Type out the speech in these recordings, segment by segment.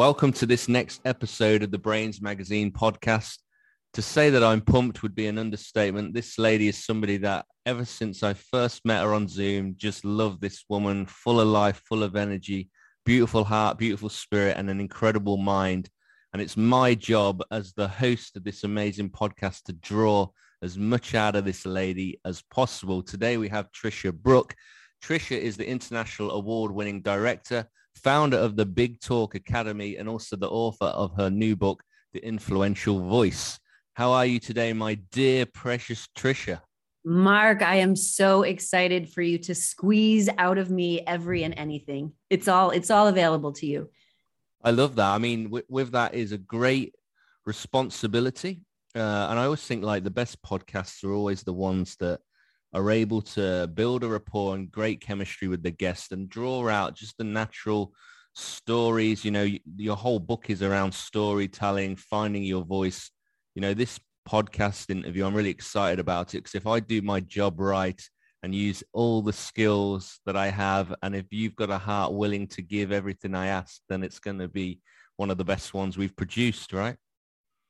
Welcome to this next episode of the Brainz Magazine podcast. To say that I'm pumped would be an understatement. This lady is somebody that ever since I first met her on Zoom, just love this woman, full of life, full of energy, beautiful heart, beautiful spirit, and an incredible mind. And it's my job as the host of this amazing podcast to draw as much out of this lady as possible. Today we have Tricia Brouk. Tricia is the international award-winning director founder of the Big Talk Academy and also the author of her new book, The Influential Voice. How are you today, my dear, precious Tricia? Mark, I am so excited for you to squeeze out of me every and anything. It's all it's all available to you. I love that. I mean, with, with that is a great responsibility. Uh, and I always think like the best podcasts are always the ones that are able to build a rapport and great chemistry with the guest and draw out just the natural stories. You know, your whole book is around storytelling, finding your voice. You know, this podcast interview, I'm really excited about it because if I do my job right and use all the skills that I have, and if you've got a heart willing to give everything I ask, then it's going to be one of the best ones we've produced, right?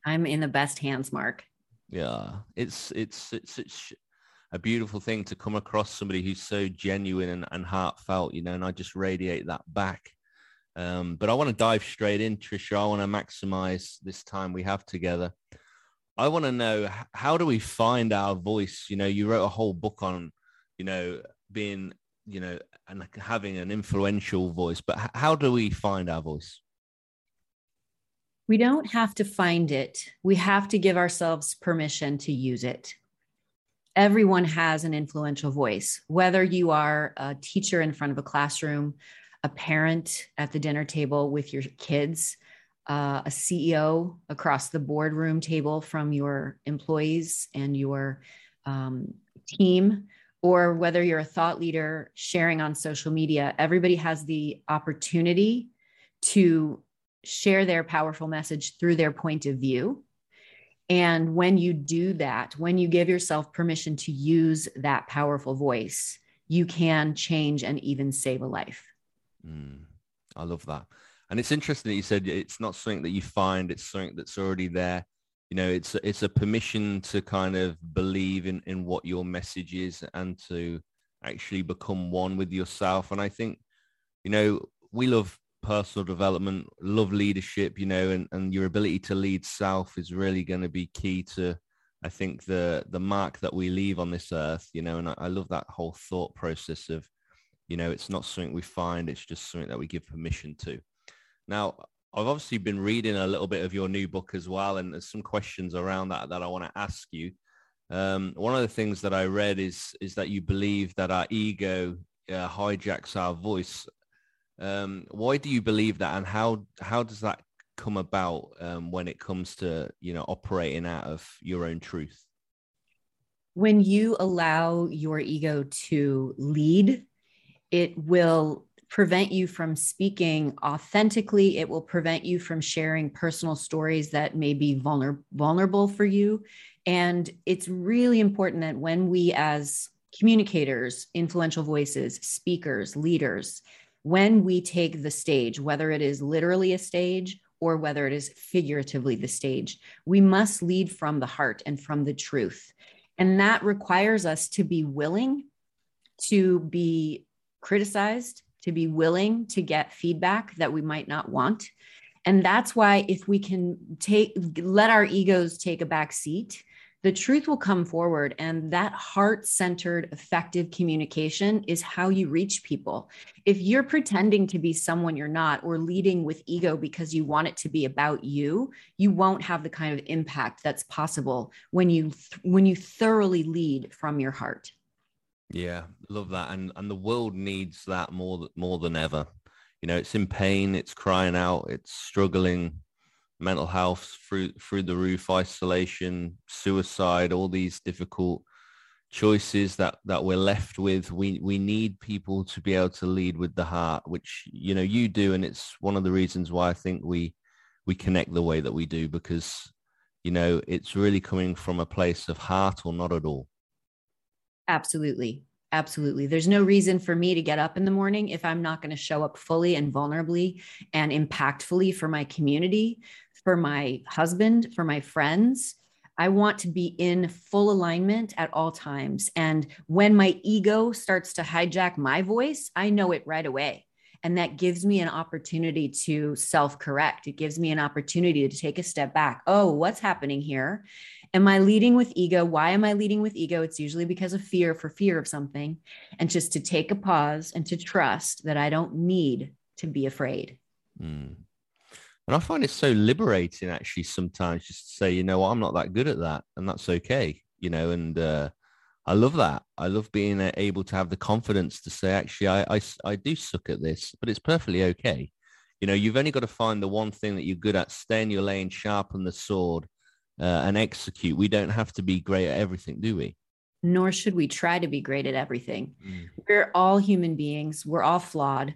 I'm in the best hands, Mark. Yeah, it's it's it's it's a beautiful thing to come across somebody who's so genuine and, and heartfelt, you know, and I just radiate that back. Um, but I want to dive straight in, Tricia. I want to maximize this time we have together. I want to know how do we find our voice? You know, you wrote a whole book on, you know, being, you know, and having an influential voice, but how do we find our voice? We don't have to find it. We have to give ourselves permission to use it everyone has an influential voice, whether you are a teacher in front of a classroom, a parent at the dinner table with your kids, uh, a CEO across the boardroom table from your employees and your um, team, or whether you're a thought leader sharing on social media, everybody has the opportunity to share their powerful message through their point of view and when you do that, when you give yourself permission to use that powerful voice, you can change and even save a life. Mm, I love that. And it's interesting that you said it's not something that you find, it's something that's already there. You know, it's it's a permission to kind of believe in, in what your message is and to actually become one with yourself. And I think, you know, we love personal development, love leadership, you know, and, and your ability to lead self is really going to be key to, I think, the the mark that we leave on this earth, you know, and I, I love that whole thought process of, you know, it's not something we find, it's just something that we give permission to. Now, I've obviously been reading a little bit of your new book as well, and there's some questions around that that I want to ask you. Um, one of the things that I read is is that you believe that our ego uh, hijacks our voice um, why do you believe that, and how how does that come about um, when it comes to you know operating out of your own truth? When you allow your ego to lead, it will prevent you from speaking authentically. It will prevent you from sharing personal stories that may be vulner- vulnerable for you. And it's really important that when we, as communicators, influential voices, speakers, leaders, when we take the stage, whether it is literally a stage or whether it is figuratively the stage, we must lead from the heart and from the truth. And that requires us to be willing to be criticized, to be willing to get feedback that we might not want. And that's why if we can take let our egos take a back seat the truth will come forward. And that heart centered, effective communication is how you reach people. If you're pretending to be someone you're not or leading with ego because you want it to be about you, you won't have the kind of impact that's possible when you when you thoroughly lead from your heart. Yeah, love that. And and the world needs that more more than ever. you know, it's in pain, it's crying out, it's struggling, mental health through through the roof, isolation, suicide, all these difficult choices that that we're left with. We we need people to be able to lead with the heart which you know you do and it's one of the reasons why i think we we connect the way that we do because you know it's really coming from a place of heart or not at all. Absolutely. Absolutely. There's no reason for me to get up in the morning if i'm not going to show up fully and vulnerably and impactfully for my community for my husband for my friends I want to be in full alignment at all times. And when my ego starts to hijack my voice, I know it right away. And that gives me an opportunity to self correct. It gives me an opportunity to take a step back. Oh, what's happening here? Am I leading with ego? Why am I leading with ego? It's usually because of fear, for fear of something. And just to take a pause and to trust that I don't need to be afraid. Mm. And I find it so liberating actually sometimes just to say, you know, I'm not that good at that and that's okay, you know, and uh, I love that. I love being able to have the confidence to say, actually, I, I, I do suck at this, but it's perfectly okay. You know, you've only got to find the one thing that you're good at, stay in your lane, sharpen the sword uh, and execute. We don't have to be great at everything, do we? Nor should we try to be great at everything. Mm. We're all human beings. We're all flawed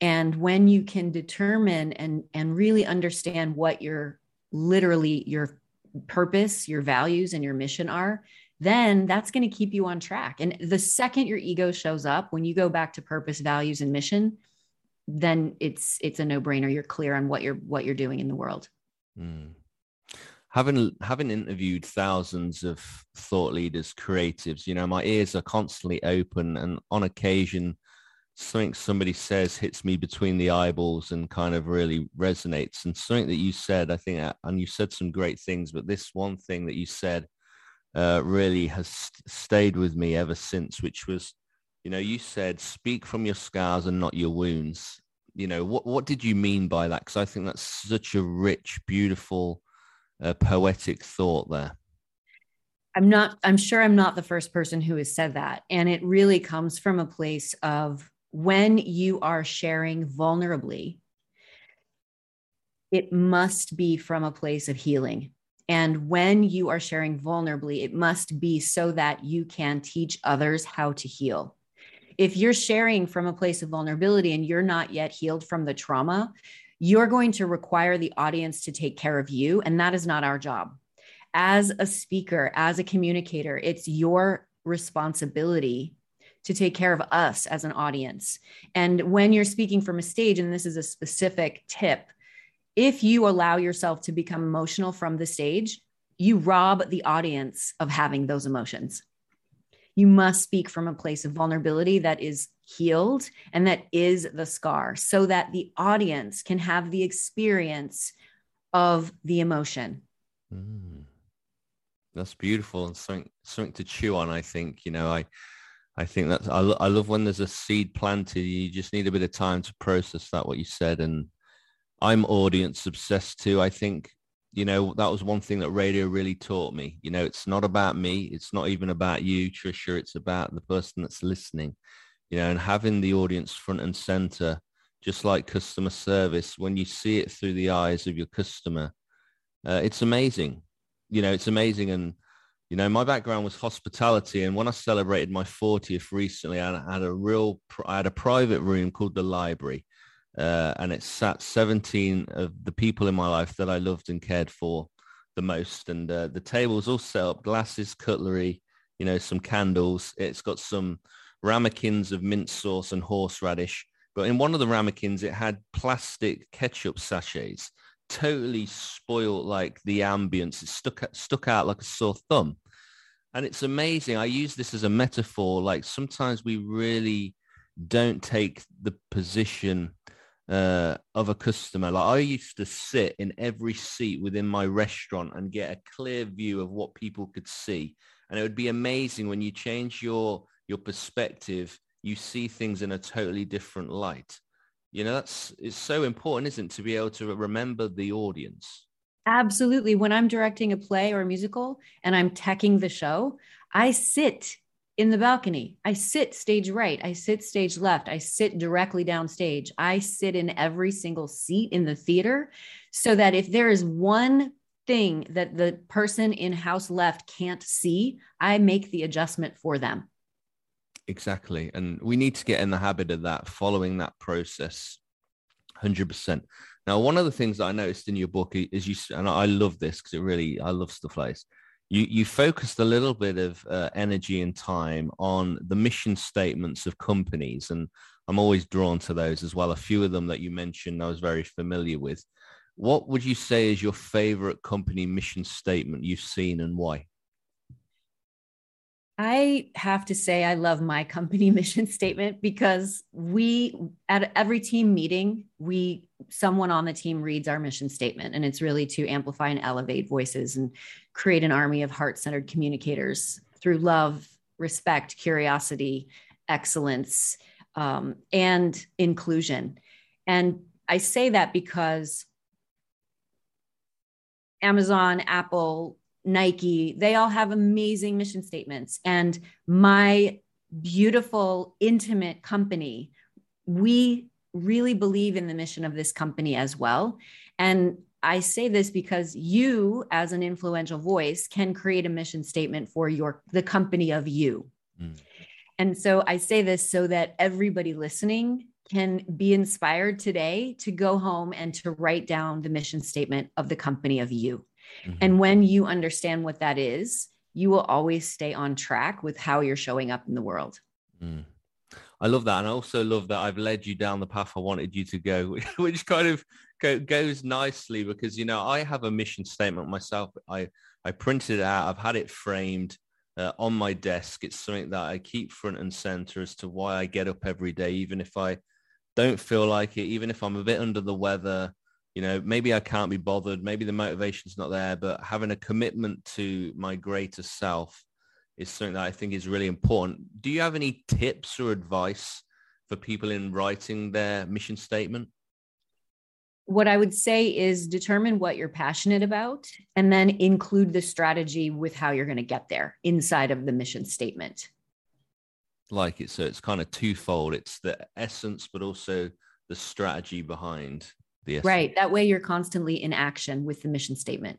and when you can determine and and really understand what your literally your purpose your values and your mission are then that's going to keep you on track. And the second your ego shows up when you go back to purpose values and mission then it's it's a no-brainer. You're clear on what you're what you're doing in the world. Mm. having having interviewed thousands of thought leaders creatives you know my ears are constantly open and on occasion something somebody says hits me between the eyeballs and kind of really resonates. And something that you said, I think, uh, and you said some great things, but this one thing that you said uh, really has st- stayed with me ever since, which was, you know, you said, speak from your scars and not your wounds. You know, what, what did you mean by that? Because I think that's such a rich, beautiful, uh, poetic thought there. I'm not, I'm sure I'm not the first person who has said that. And it really comes from a place of when you are sharing vulnerably, it must be from a place of healing. And when you are sharing vulnerably, it must be so that you can teach others how to heal. If you're sharing from a place of vulnerability and you're not yet healed from the trauma, you're going to require the audience to take care of you. And that is not our job. As a speaker, as a communicator, it's your responsibility to take care of us as an audience. And when you're speaking from a stage, and this is a specific tip, if you allow yourself to become emotional from the stage, you rob the audience of having those emotions. You must speak from a place of vulnerability that is healed and that is the scar so that the audience can have the experience of the emotion. Mm. That's beautiful and something, something to chew on. I think, you know, I, I think that's I, I love when there's a seed planted. You just need a bit of time to process that what you said, and I'm audience obsessed too. I think you know that was one thing that radio really taught me. You know, it's not about me. It's not even about you, Tricia. It's about the person that's listening. You know, and having the audience front and center, just like customer service. When you see it through the eyes of your customer, uh, it's amazing. You know, it's amazing and you know, my background was hospitality, and when I celebrated my 40th recently, I had a real, I had a private room called the library, uh, and it sat 17 of the people in my life that I loved and cared for the most. And uh, the tables all set up, glasses, cutlery, you know, some candles. It's got some ramekins of mint sauce and horseradish. But in one of the ramekins, it had plastic ketchup sachets totally spoiled like the ambience. It stuck stuck out like a sore thumb. And it's amazing. I use this as a metaphor. Like sometimes we really don't take the position uh, of a customer. Like I used to sit in every seat within my restaurant and get a clear view of what people could see. And it would be amazing when you change your your perspective, you see things in a totally different light. You know, that's it's so important, isn't it, to be able to remember the audience? Absolutely. When I'm directing a play or a musical and I'm teching the show, I sit in the balcony. I sit stage right. I sit stage left. I sit directly downstage. I sit in every single seat in the theater so that if there is one thing that the person in house left can't see, I make the adjustment for them. Exactly. And we need to get in the habit of that, following that process 100%. Now, one of the things that I noticed in your book is you, and I love this because it really, I love stuff like this. You, you focused a little bit of uh, energy and time on the mission statements of companies. And I'm always drawn to those as well. A few of them that you mentioned, I was very familiar with. What would you say is your favorite company mission statement you've seen and why? I have to say, I love my company mission statement because we, at every team meeting, we, someone on the team reads our mission statement, and it's really to amplify and elevate voices and create an army of heart centered communicators through love, respect, curiosity, excellence, um, and inclusion. And I say that because Amazon, Apple, Nike, they all have amazing mission statements. And my beautiful, intimate company, we really believe in the mission of this company as well. And I say this because you, as an influential voice, can create a mission statement for your the company of you. Mm. And so I say this so that everybody listening can be inspired today to go home and to write down the mission statement of the company of you. Mm-hmm. And when you understand what that is, you will always stay on track with how you're showing up in the world. Mm. I love that. And I also love that I've led you down the path I wanted you to go, which kind of go, goes nicely because, you know, I have a mission statement myself. I, I printed it out. I've had it framed uh, on my desk. It's something that I keep front and center as to why I get up every day, even if I don't feel like it, even if I'm a bit under the weather, you know, maybe I can't be bothered. Maybe the motivation's not there, but having a commitment to my greater self is something that I think is really important. Do you have any tips or advice for people in writing their mission statement? What I would say is determine what you're passionate about and then include the strategy with how you're going to get there inside of the mission statement. Like it. So it's kind of twofold. It's the essence, but also the strategy behind the right that way you're constantly in action with the mission statement.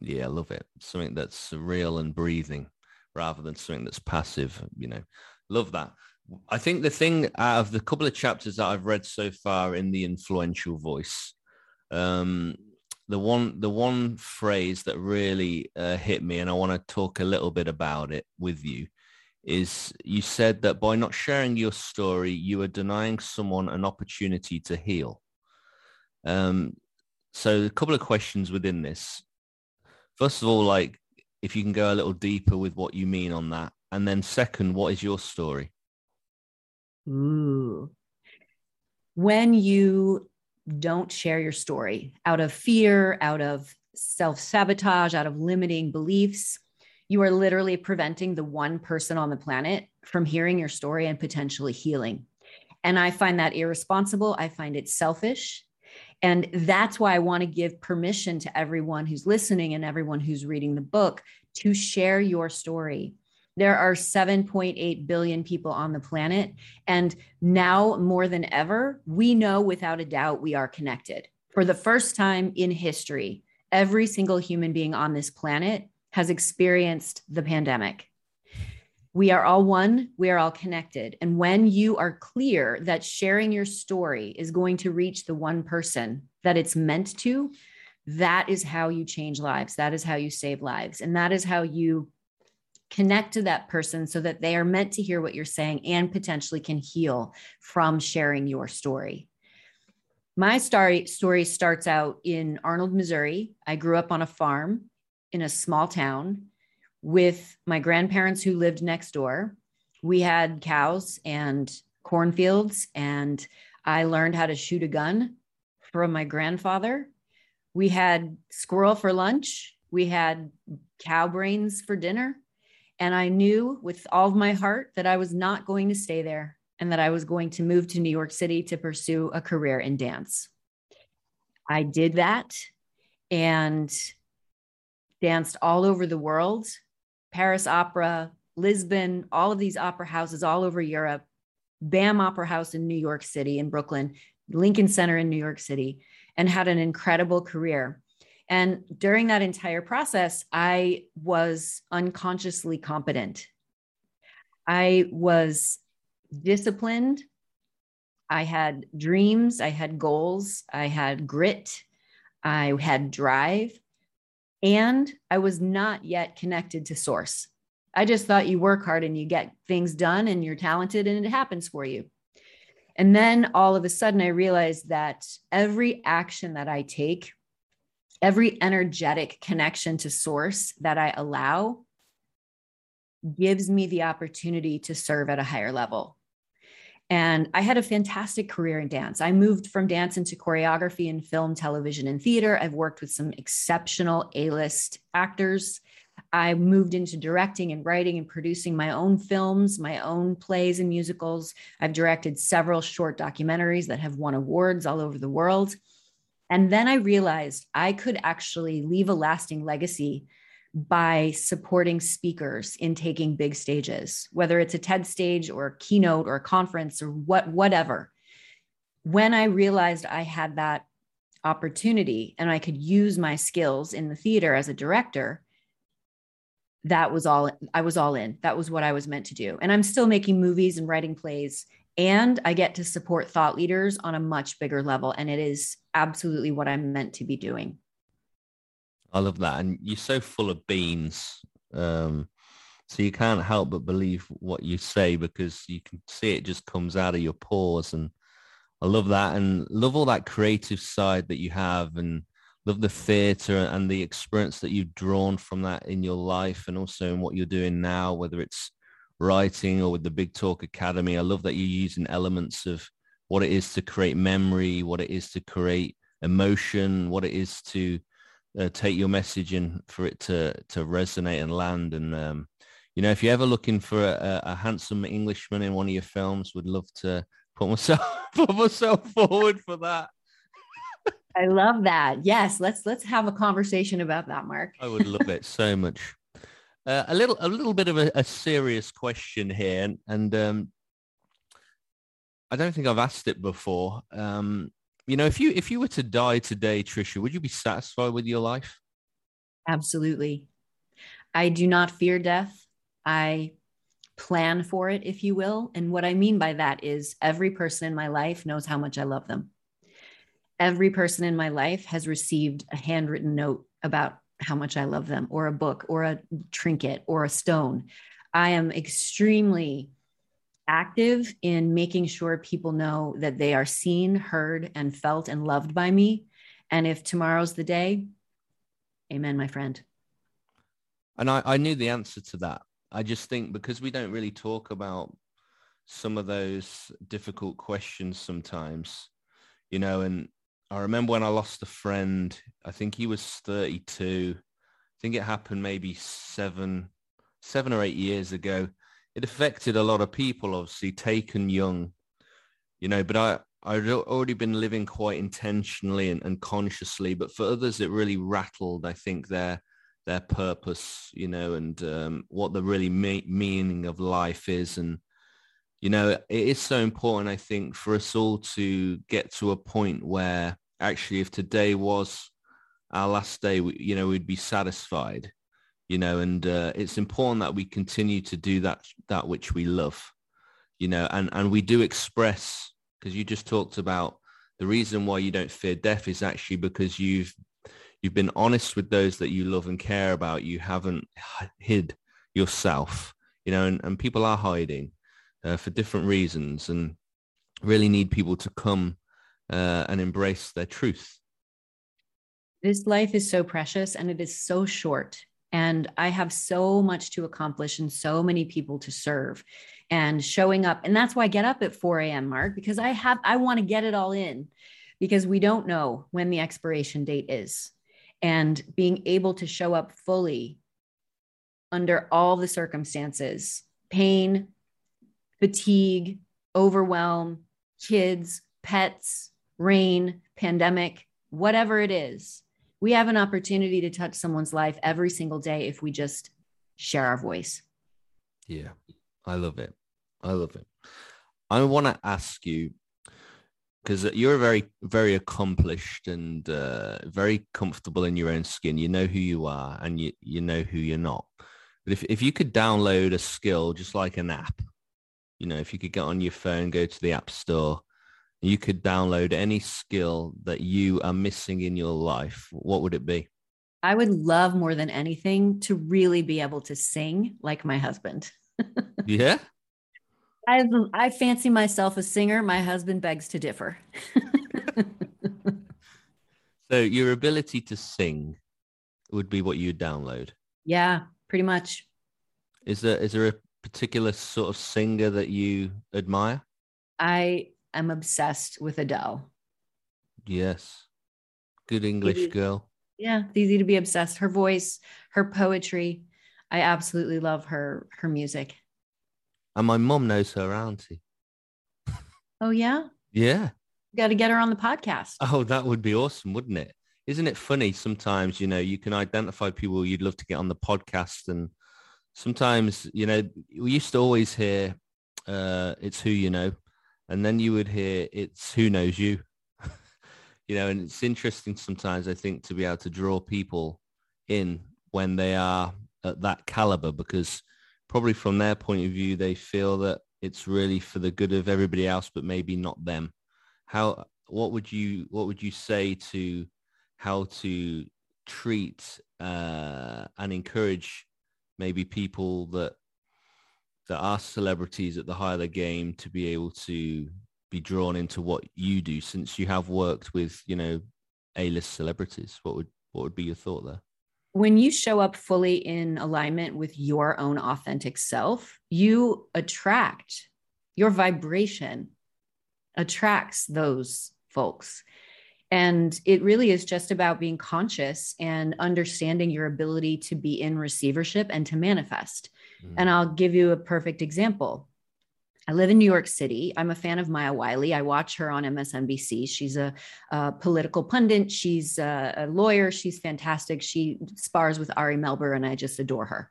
Yeah i love it. Something that's real and breathing rather than something that's passive you know. Love that. I think the thing out of the couple of chapters that i've read so far in the influential voice um the one the one phrase that really uh, hit me and i want to talk a little bit about it with you is you said that by not sharing your story you are denying someone an opportunity to heal um, so a couple of questions within this. First of all, like if you can go a little deeper with what you mean on that. And then second, what is your story? Ooh. When you don't share your story out of fear, out of self-sabotage, out of limiting beliefs, you are literally preventing the one person on the planet from hearing your story and potentially healing. And I find that irresponsible. I find it selfish. And that's why I want to give permission to everyone who's listening and everyone who's reading the book to share your story. There are 7.8 billion people on the planet. And now more than ever, we know without a doubt we are connected. For the first time in history, every single human being on this planet has experienced the pandemic we are all one, we are all connected. And when you are clear that sharing your story is going to reach the one person that it's meant to, that is how you change lives. That is how you save lives. And that is how you connect to that person so that they are meant to hear what you're saying and potentially can heal from sharing your story. My story story starts out in Arnold, Missouri. I grew up on a farm in a small town with my grandparents who lived next door. We had cows and cornfields, and I learned how to shoot a gun from my grandfather. We had squirrel for lunch. We had cow brains for dinner. And I knew with all of my heart that I was not going to stay there and that I was going to move to New York City to pursue a career in dance. I did that and danced all over the world Paris Opera, Lisbon, all of these opera houses all over Europe, BAM Opera House in New York City, in Brooklyn, Lincoln Center in New York City, and had an incredible career. And during that entire process, I was unconsciously competent. I was disciplined. I had dreams. I had goals. I had grit. I had drive. And I was not yet connected to source. I just thought you work hard and you get things done and you're talented and it happens for you. And then all of a sudden, I realized that every action that I take, every energetic connection to source that I allow, gives me the opportunity to serve at a higher level. And I had a fantastic career in dance. I moved from dance into choreography and film, television, and theater. I've worked with some exceptional A list actors. I moved into directing and writing and producing my own films, my own plays and musicals. I've directed several short documentaries that have won awards all over the world. And then I realized I could actually leave a lasting legacy by supporting speakers in taking big stages, whether it's a TED stage or a keynote or a conference or what whatever. When I realized I had that opportunity and I could use my skills in the theater as a director, that was all I was all in. That was what I was meant to do. And I'm still making movies and writing plays and I get to support thought leaders on a much bigger level and it is absolutely what I'm meant to be doing. I love that. And you're so full of beans. Um, so you can't help but believe what you say because you can see it just comes out of your pores. And I love that and love all that creative side that you have and love the theatre and the experience that you've drawn from that in your life and also in what you're doing now, whether it's writing or with the Big Talk Academy. I love that you're using elements of what it is to create memory, what it is to create emotion, what it is to uh, take your message and for it to to resonate and land. And um, you know, if you're ever looking for a, a, handsome Englishman in one of your films, would love to put myself put myself forward for that. I love that. Yes, let's let's have a conversation about that, Mark. I would love it so much. Uh, a little a little bit of a, a serious question here, and, and um, I don't think I've asked it before. Um, you know, if you if you were to die today, Tricia, would you be satisfied with your life? Absolutely. I do not fear death. I plan for it, if you will. And what I mean by that is every person in my life knows how much I love them. Every person in my life has received a handwritten note about how much I love them, or a book, or a trinket, or a stone. I am extremely active in making sure people know that they are seen, heard, and felt and loved by me. And if tomorrow's the day, amen, my friend. And I, I knew the answer to that. I just think because we don't really talk about some of those difficult questions sometimes, you know, and I remember when I lost a friend, I think he was 32. I think it happened maybe seven, seven or eight years ago it affected a lot of people, obviously taken young, you know, but I, I'd already been living quite intentionally and, and consciously, but for others, it really rattled, I think, their, their purpose, you know, and um, what the really me- meaning of life is. And, you know, it is so important, I think, for us all to get to a point where actually if today was our last day, you know, we'd be satisfied you know, and uh, it's important that we continue to do that, that which we love, you know, and, and we do express, because you just talked about the reason why you don't fear death is actually because you've, you've been honest with those that you love and care about. You haven't hid yourself, you know, and, and people are hiding uh, for different reasons and really need people to come uh, and embrace their truth. This life is so precious and it is so short and I have so much to accomplish and so many people to serve and showing up. And that's why I get up at 4 a.m., Mark, because I have, I want to get it all in because we don't know when the expiration date is. And being able to show up fully under all the circumstances, pain, fatigue, overwhelm, kids, pets, rain, pandemic, whatever it is, we have an opportunity to touch someone's life every single day if we just share our voice. Yeah, I love it. I love it. I want to ask you because you're very, very accomplished and uh, very comfortable in your own skin. You know who you are and you, you know who you're not. But if, if you could download a skill just like an app, you know, if you could get on your phone, go to the app store, you could download any skill that you are missing in your life, what would it be? I would love more than anything to really be able to sing like my husband. yeah. I I fancy myself a singer. My husband begs to differ. so your ability to sing would be what you download. Yeah, pretty much. Is there is there a particular sort of singer that you admire? I am obsessed with Adele. Yes. Good English girl. Yeah, it's easy to be obsessed. Her voice, her poetry. I absolutely love her her music. And my mom knows her auntie. Oh yeah? Yeah. Got to get her on the podcast. Oh, that would be awesome, wouldn't it? Isn't it funny sometimes, you know, you can identify people you'd love to get on the podcast and sometimes, you know, we used to always hear uh it's who you know and then you would hear it's who knows you. you know, and it's interesting sometimes I think to be able to draw people in when they are at that caliber because probably from their point of view, they feel that it's really for the good of everybody else, but maybe not them. How, what would you, what would you say to how to treat uh, and encourage maybe people that that are celebrities at the higher the game to be able to be drawn into what you do since you have worked with you know a-list celebrities what would what would be your thought there when you show up fully in alignment with your own authentic self, you attract your vibration attracts those folks. And it really is just about being conscious and understanding your ability to be in receivership and to manifest. Mm. And I'll give you a perfect example. I live in New York City. I'm a fan of Maya Wiley. I watch her on MSNBC. She's a, a political pundit. She's a, a, lawyer. She's fantastic. She spars with Ari Melber, and I just adore her.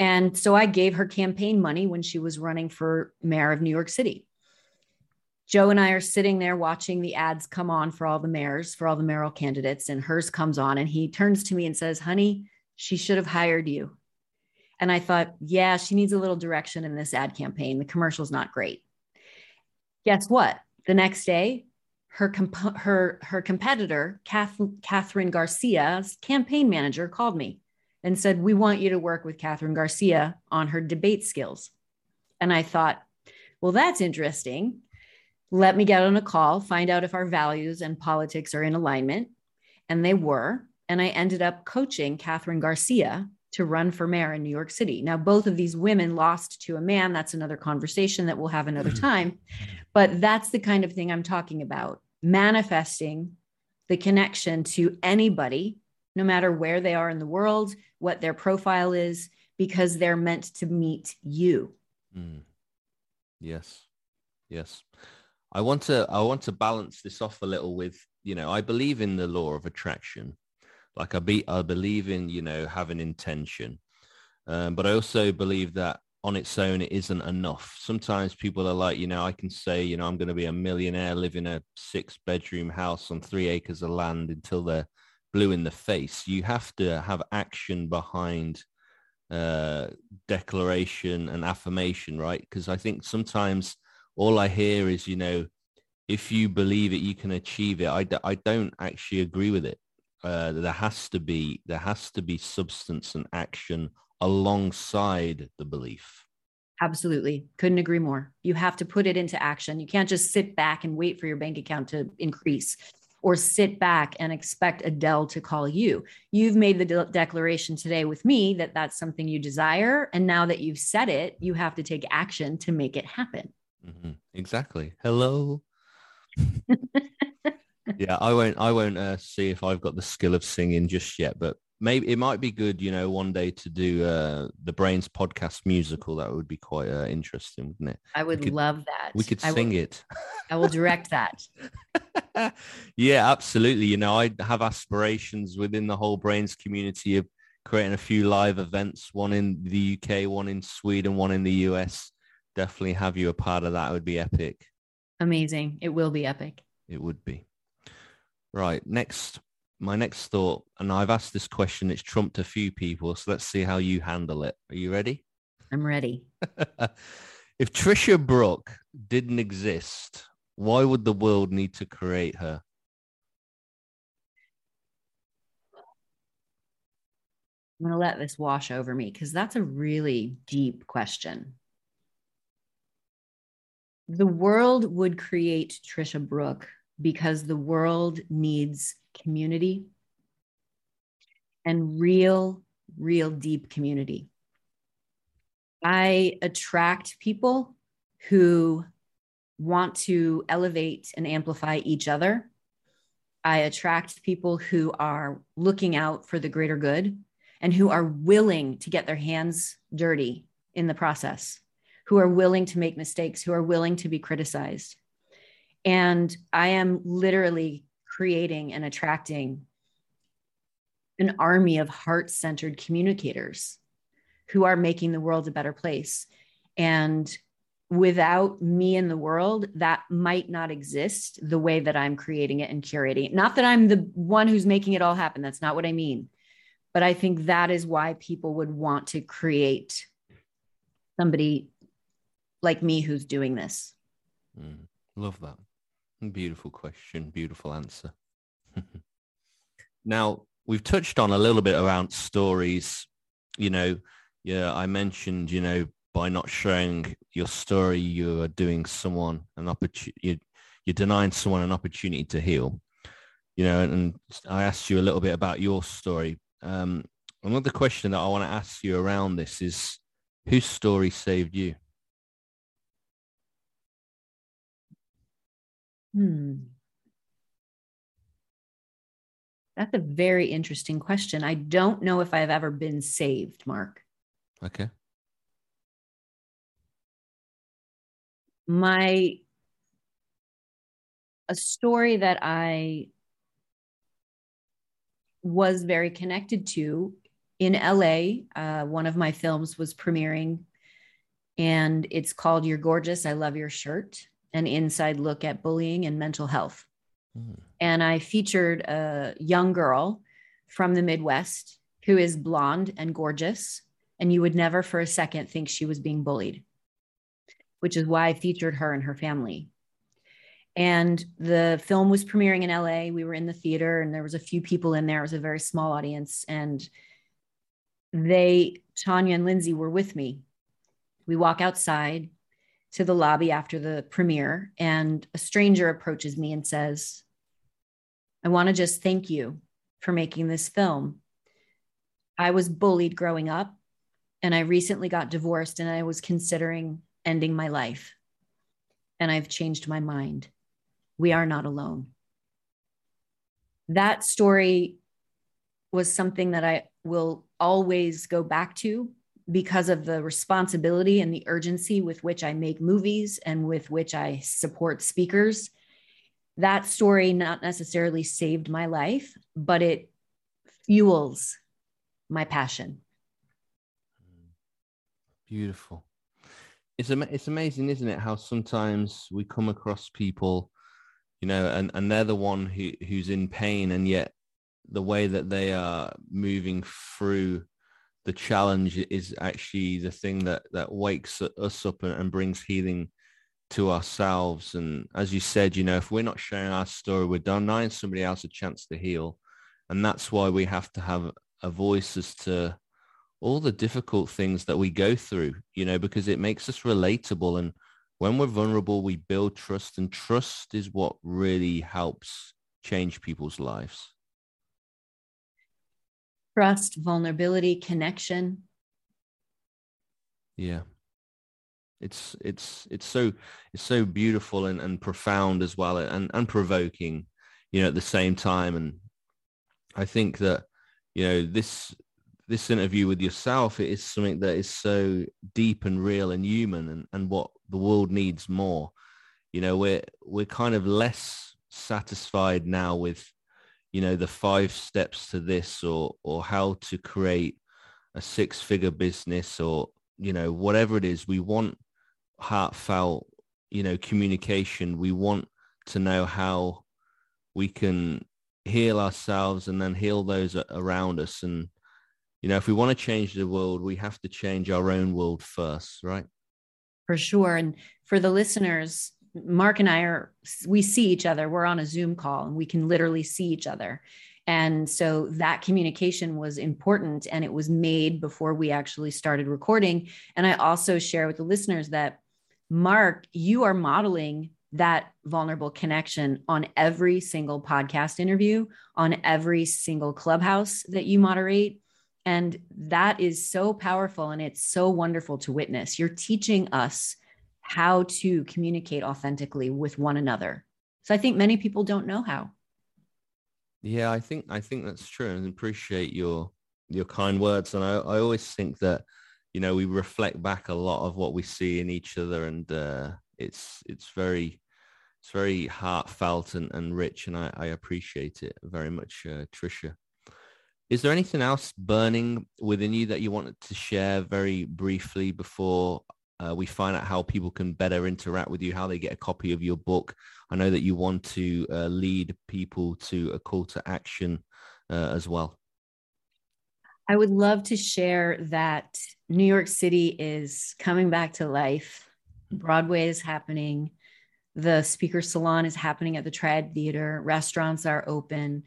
And so I gave her campaign money when she was running for mayor of New York City. Joe and I are sitting there watching the ads come on for all the mayors, for all the mayoral candidates, and hers comes on. And he turns to me and says, Honey, she should have hired you. And I thought, yeah, she needs a little direction in this ad campaign. The commercial's not great. Guess what? The next day, her comp- her her competitor, Kath- Kathryn Garcia's campaign manager, called me and said, "We want you to work with Kathryn Garcia on her debate skills." And I thought, well, that's interesting. Let me get on a call, find out if our values and politics are in alignment. And they were. And I ended up coaching Kathryn Garcia to run for mayor in New York City. Now, both of these women lost to a man. That's another conversation that we'll have another mm-hmm. time. But that's the kind of thing I'm talking about manifesting the connection to anybody, no matter where they are in the world, what their profile is, because they're meant to meet you. Mm. Yes. Yes. I want to I want to balance this off a little with, you know, I believe in the law of attraction like I be I believe in you know having intention, um, but I also believe that on its own it isn't enough. Sometimes people are like, you know, I can say, you know, I'm going to be a millionaire, live in a six bedroom house on three acres of land until they're blue in the face. You have to have action behind uh, declaration and affirmation, right? Because I think sometimes all I hear is, you know, if you believe it, you can achieve it. I d- I don't actually agree with it uh, there has to be there has to be substance and action alongside the belief. Absolutely. Couldn't agree more. You have to put it into action. You can't just sit back and wait for your bank account to increase or sit back and expect adele to call you. You've made the de- declaration today with me that that's something you desire. And now that you've said it you have to take action to make it happen. Mm-hmm. exactly. Hello yeah, I won't. I won't uh, see if I've got the skill of singing just yet, but maybe it might be good, you know, one day to do uh, the Brainz podcast musical. That would be quite uh, interesting, wouldn't it? I would could, love that. We could I sing will, it. I will direct that. yeah, absolutely. You know, I have aspirations within the whole Brainz community of creating a few live events, one in the UK, one in Sweden, one in the US. Definitely have you a part of that. It would be epic. Amazing. It will be epic. It would be. Right. Next, my next thought, and I've asked this question, it's trumped a few people. So let's see how you handle it. Are you ready? I'm ready. if Tricia Brouk didn't exist, why would the world need to create her? I'm going to let this wash over me because that's a really deep question. The world would create Tricia Brouk because the world needs community and real, real deep community. I attract people who want to elevate and amplify each other. I attract people who are looking out for the greater good and who are willing to get their hands dirty in the process, who are willing to make mistakes, who are willing to be criticized. And I am literally creating and attracting an army of heart centered communicators who are making the world a better place. And without me in the world, that might not exist the way that I'm creating it and curating it. Not that I'm the one who's making it all happen. That's not what I mean. But I think that is why people would want to create somebody like me who's doing this. Mm, love that. Beautiful question. Beautiful answer. now, we've touched on a little bit around stories. You know, yeah, I mentioned, you know, by not sharing your story, you are doing someone an opportunity, you're, you're denying someone an opportunity to heal. You know, and I asked you a little bit about your story, um, another question that I want to ask you around this is, whose story saved you? Hmm. That's a very interesting question. I don't know if I've ever been saved, Mark. Okay. My a story that I was very connected to in LA. Uh, one of my films was premiering, and it's called You're Gorgeous, I Love Your Shirt, an inside look at bullying and mental health. Mm. And I featured a young girl from the Midwest who is blonde and gorgeous. And you would never for a second think she was being bullied, which is why I featured her and her family. And the film was premiering in LA. We were in the theater and there was a few people in there. It was a very small audience. And they, Tanya and Lindsay, were with me. We walk outside to the lobby after the premiere, and a stranger approaches me and says, I want to just thank you for making this film. I was bullied growing up, and I recently got divorced, and I was considering ending my life. And I've changed my mind we are not alone. That story was something that I will always go back to because of the responsibility and the urgency with which I make movies and with which I support speakers. That story not necessarily saved my life, but it fuels my passion. Beautiful. It's, am- it's amazing, isn't it? How sometimes we come across people you know, and, and they're the one who, who's in pain and yet the way that they are moving through the challenge is actually the thing that, that wakes us up and, and brings healing to ourselves. And as you said, you know, if we're not sharing our story, we're denying somebody else a chance to heal. And that's why we have to have a voice as to all the difficult things that we go through, you know, because it makes us relatable and when we're vulnerable, we build trust and trust is what really helps change people's lives. Trust, vulnerability, connection. Yeah. It's it's it's so it's so beautiful and, and profound as well and, and provoking, you know, at the same time. And I think that, you know, this this interview with yourself is something that is so deep and real and human and, and what the world needs more. You know, we're we're kind of less satisfied now with, you know, the five steps to this or, or how to create a six figure business or, you know, whatever it is, we want heartfelt, you know, communication. We want to know how we can heal ourselves and then heal those around us. And, you know, if we want to change the world, we have to change our own world first, right? For sure. And for the listeners, Mark and I are, we see each other. We're on a Zoom call and we can literally see each other. And so that communication was important and it was made before we actually started recording. And I also share with the listeners that, Mark, you are modeling that vulnerable connection on every single podcast interview, on every single clubhouse that you moderate. And that is so powerful and it's so wonderful to witness. You're teaching us how to communicate authentically with one another. So I think many people don't know how. Yeah, I think I think that's true, and appreciate your your kind words. And I, I always think that you know we reflect back a lot of what we see in each other, and uh, it's it's very it's very heartfelt and, and rich, and I, I appreciate it very much, uh, Tricia. Is there anything else burning within you that you wanted to share very briefly before uh, we find out how people can better interact with you, how they get a copy of your book. I know that you want to uh, lead people to a call to action uh, as well. I would love to share that New York City is coming back to life. Broadway is happening. The speaker salon is happening at the Triad Theater. Restaurants are open.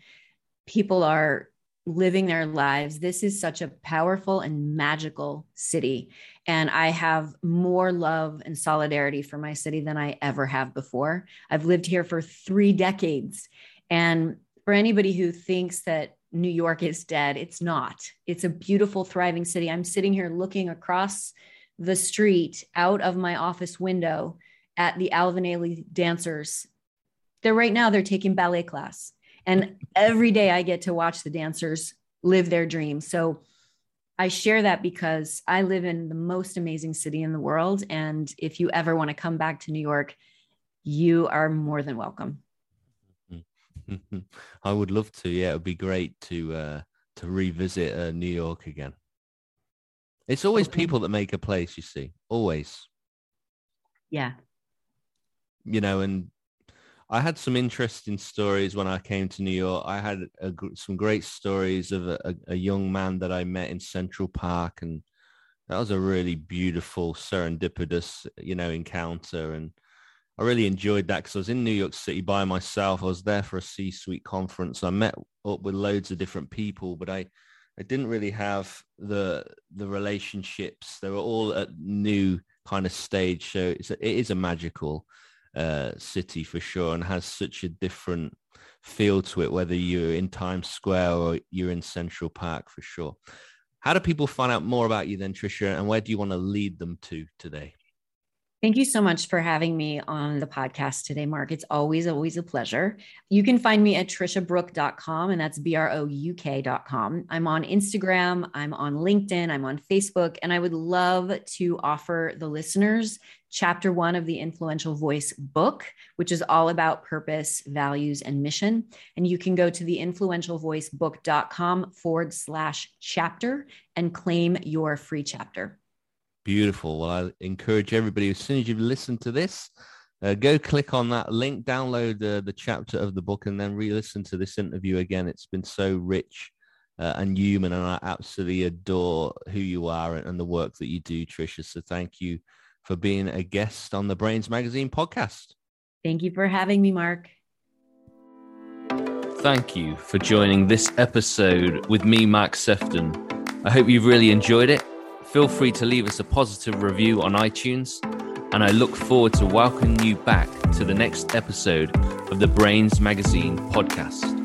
People are living their lives. This is such a powerful and magical city. And I have more love and solidarity for my city than I ever have before. I've lived here for three decades. And for anybody who thinks that New York is dead, it's not. It's a beautiful, thriving city. I'm sitting here looking across the street out of my office window at the Alvin Ailey dancers. They're right now, they're taking ballet class. And every day I get to watch the dancers live their dreams. So I share that because I live in the most amazing city in the world. And if you ever want to come back to New York, you are more than welcome. I would love to. Yeah, it would be great to uh, to revisit uh, New York again. It's always okay. people that make a place, you see, always. Yeah. You know, and I had some interesting stories when I came to New York. I had a, some great stories of a, a, young man that I met in Central Park, and that was a really beautiful, serendipitous, you know, encounter. And I really enjoyed that because I was in New York City by myself. I was there for a C-suite conference. I met up with loads of different people, but I, I didn't really have the the relationships. They were all at new kind of stage, so it's a, it is a magical uh, city for sure and has such a different feel to it, whether you're in Times Square or you're in Central Park for sure. How do people find out more about you then, Tricia, and where do you want to lead them to today? Thank you so much for having me on the podcast today, Mark. It's always, always a pleasure. You can find me at triciabrouk.com, and that's B R O U K.com. I'm on Instagram, I'm on LinkedIn, I'm on Facebook, and I would love to offer the listeners chapter one of the Influential Voice book, which is all about purpose, values, and mission. And you can go to the influentialvoicebook.com forward slash chapter and claim your free chapter. Beautiful. Well, I encourage everybody, as soon as you've listened to this, uh, go click on that link, download uh, the chapter of the book, and then re-listen to this interview again. It's been so rich uh, and human, and I absolutely adore who you are and, and the work that you do, Tricia. So thank you for being a guest on the Brainz Magazine podcast. Thank you for having me, Mark. Thank you for joining this episode with me, Mark Sephton. I hope you've really enjoyed it Feel free to leave us a positive review on iTunes, and I look forward to welcoming you back to the next episode of the Brainz Magazine podcast.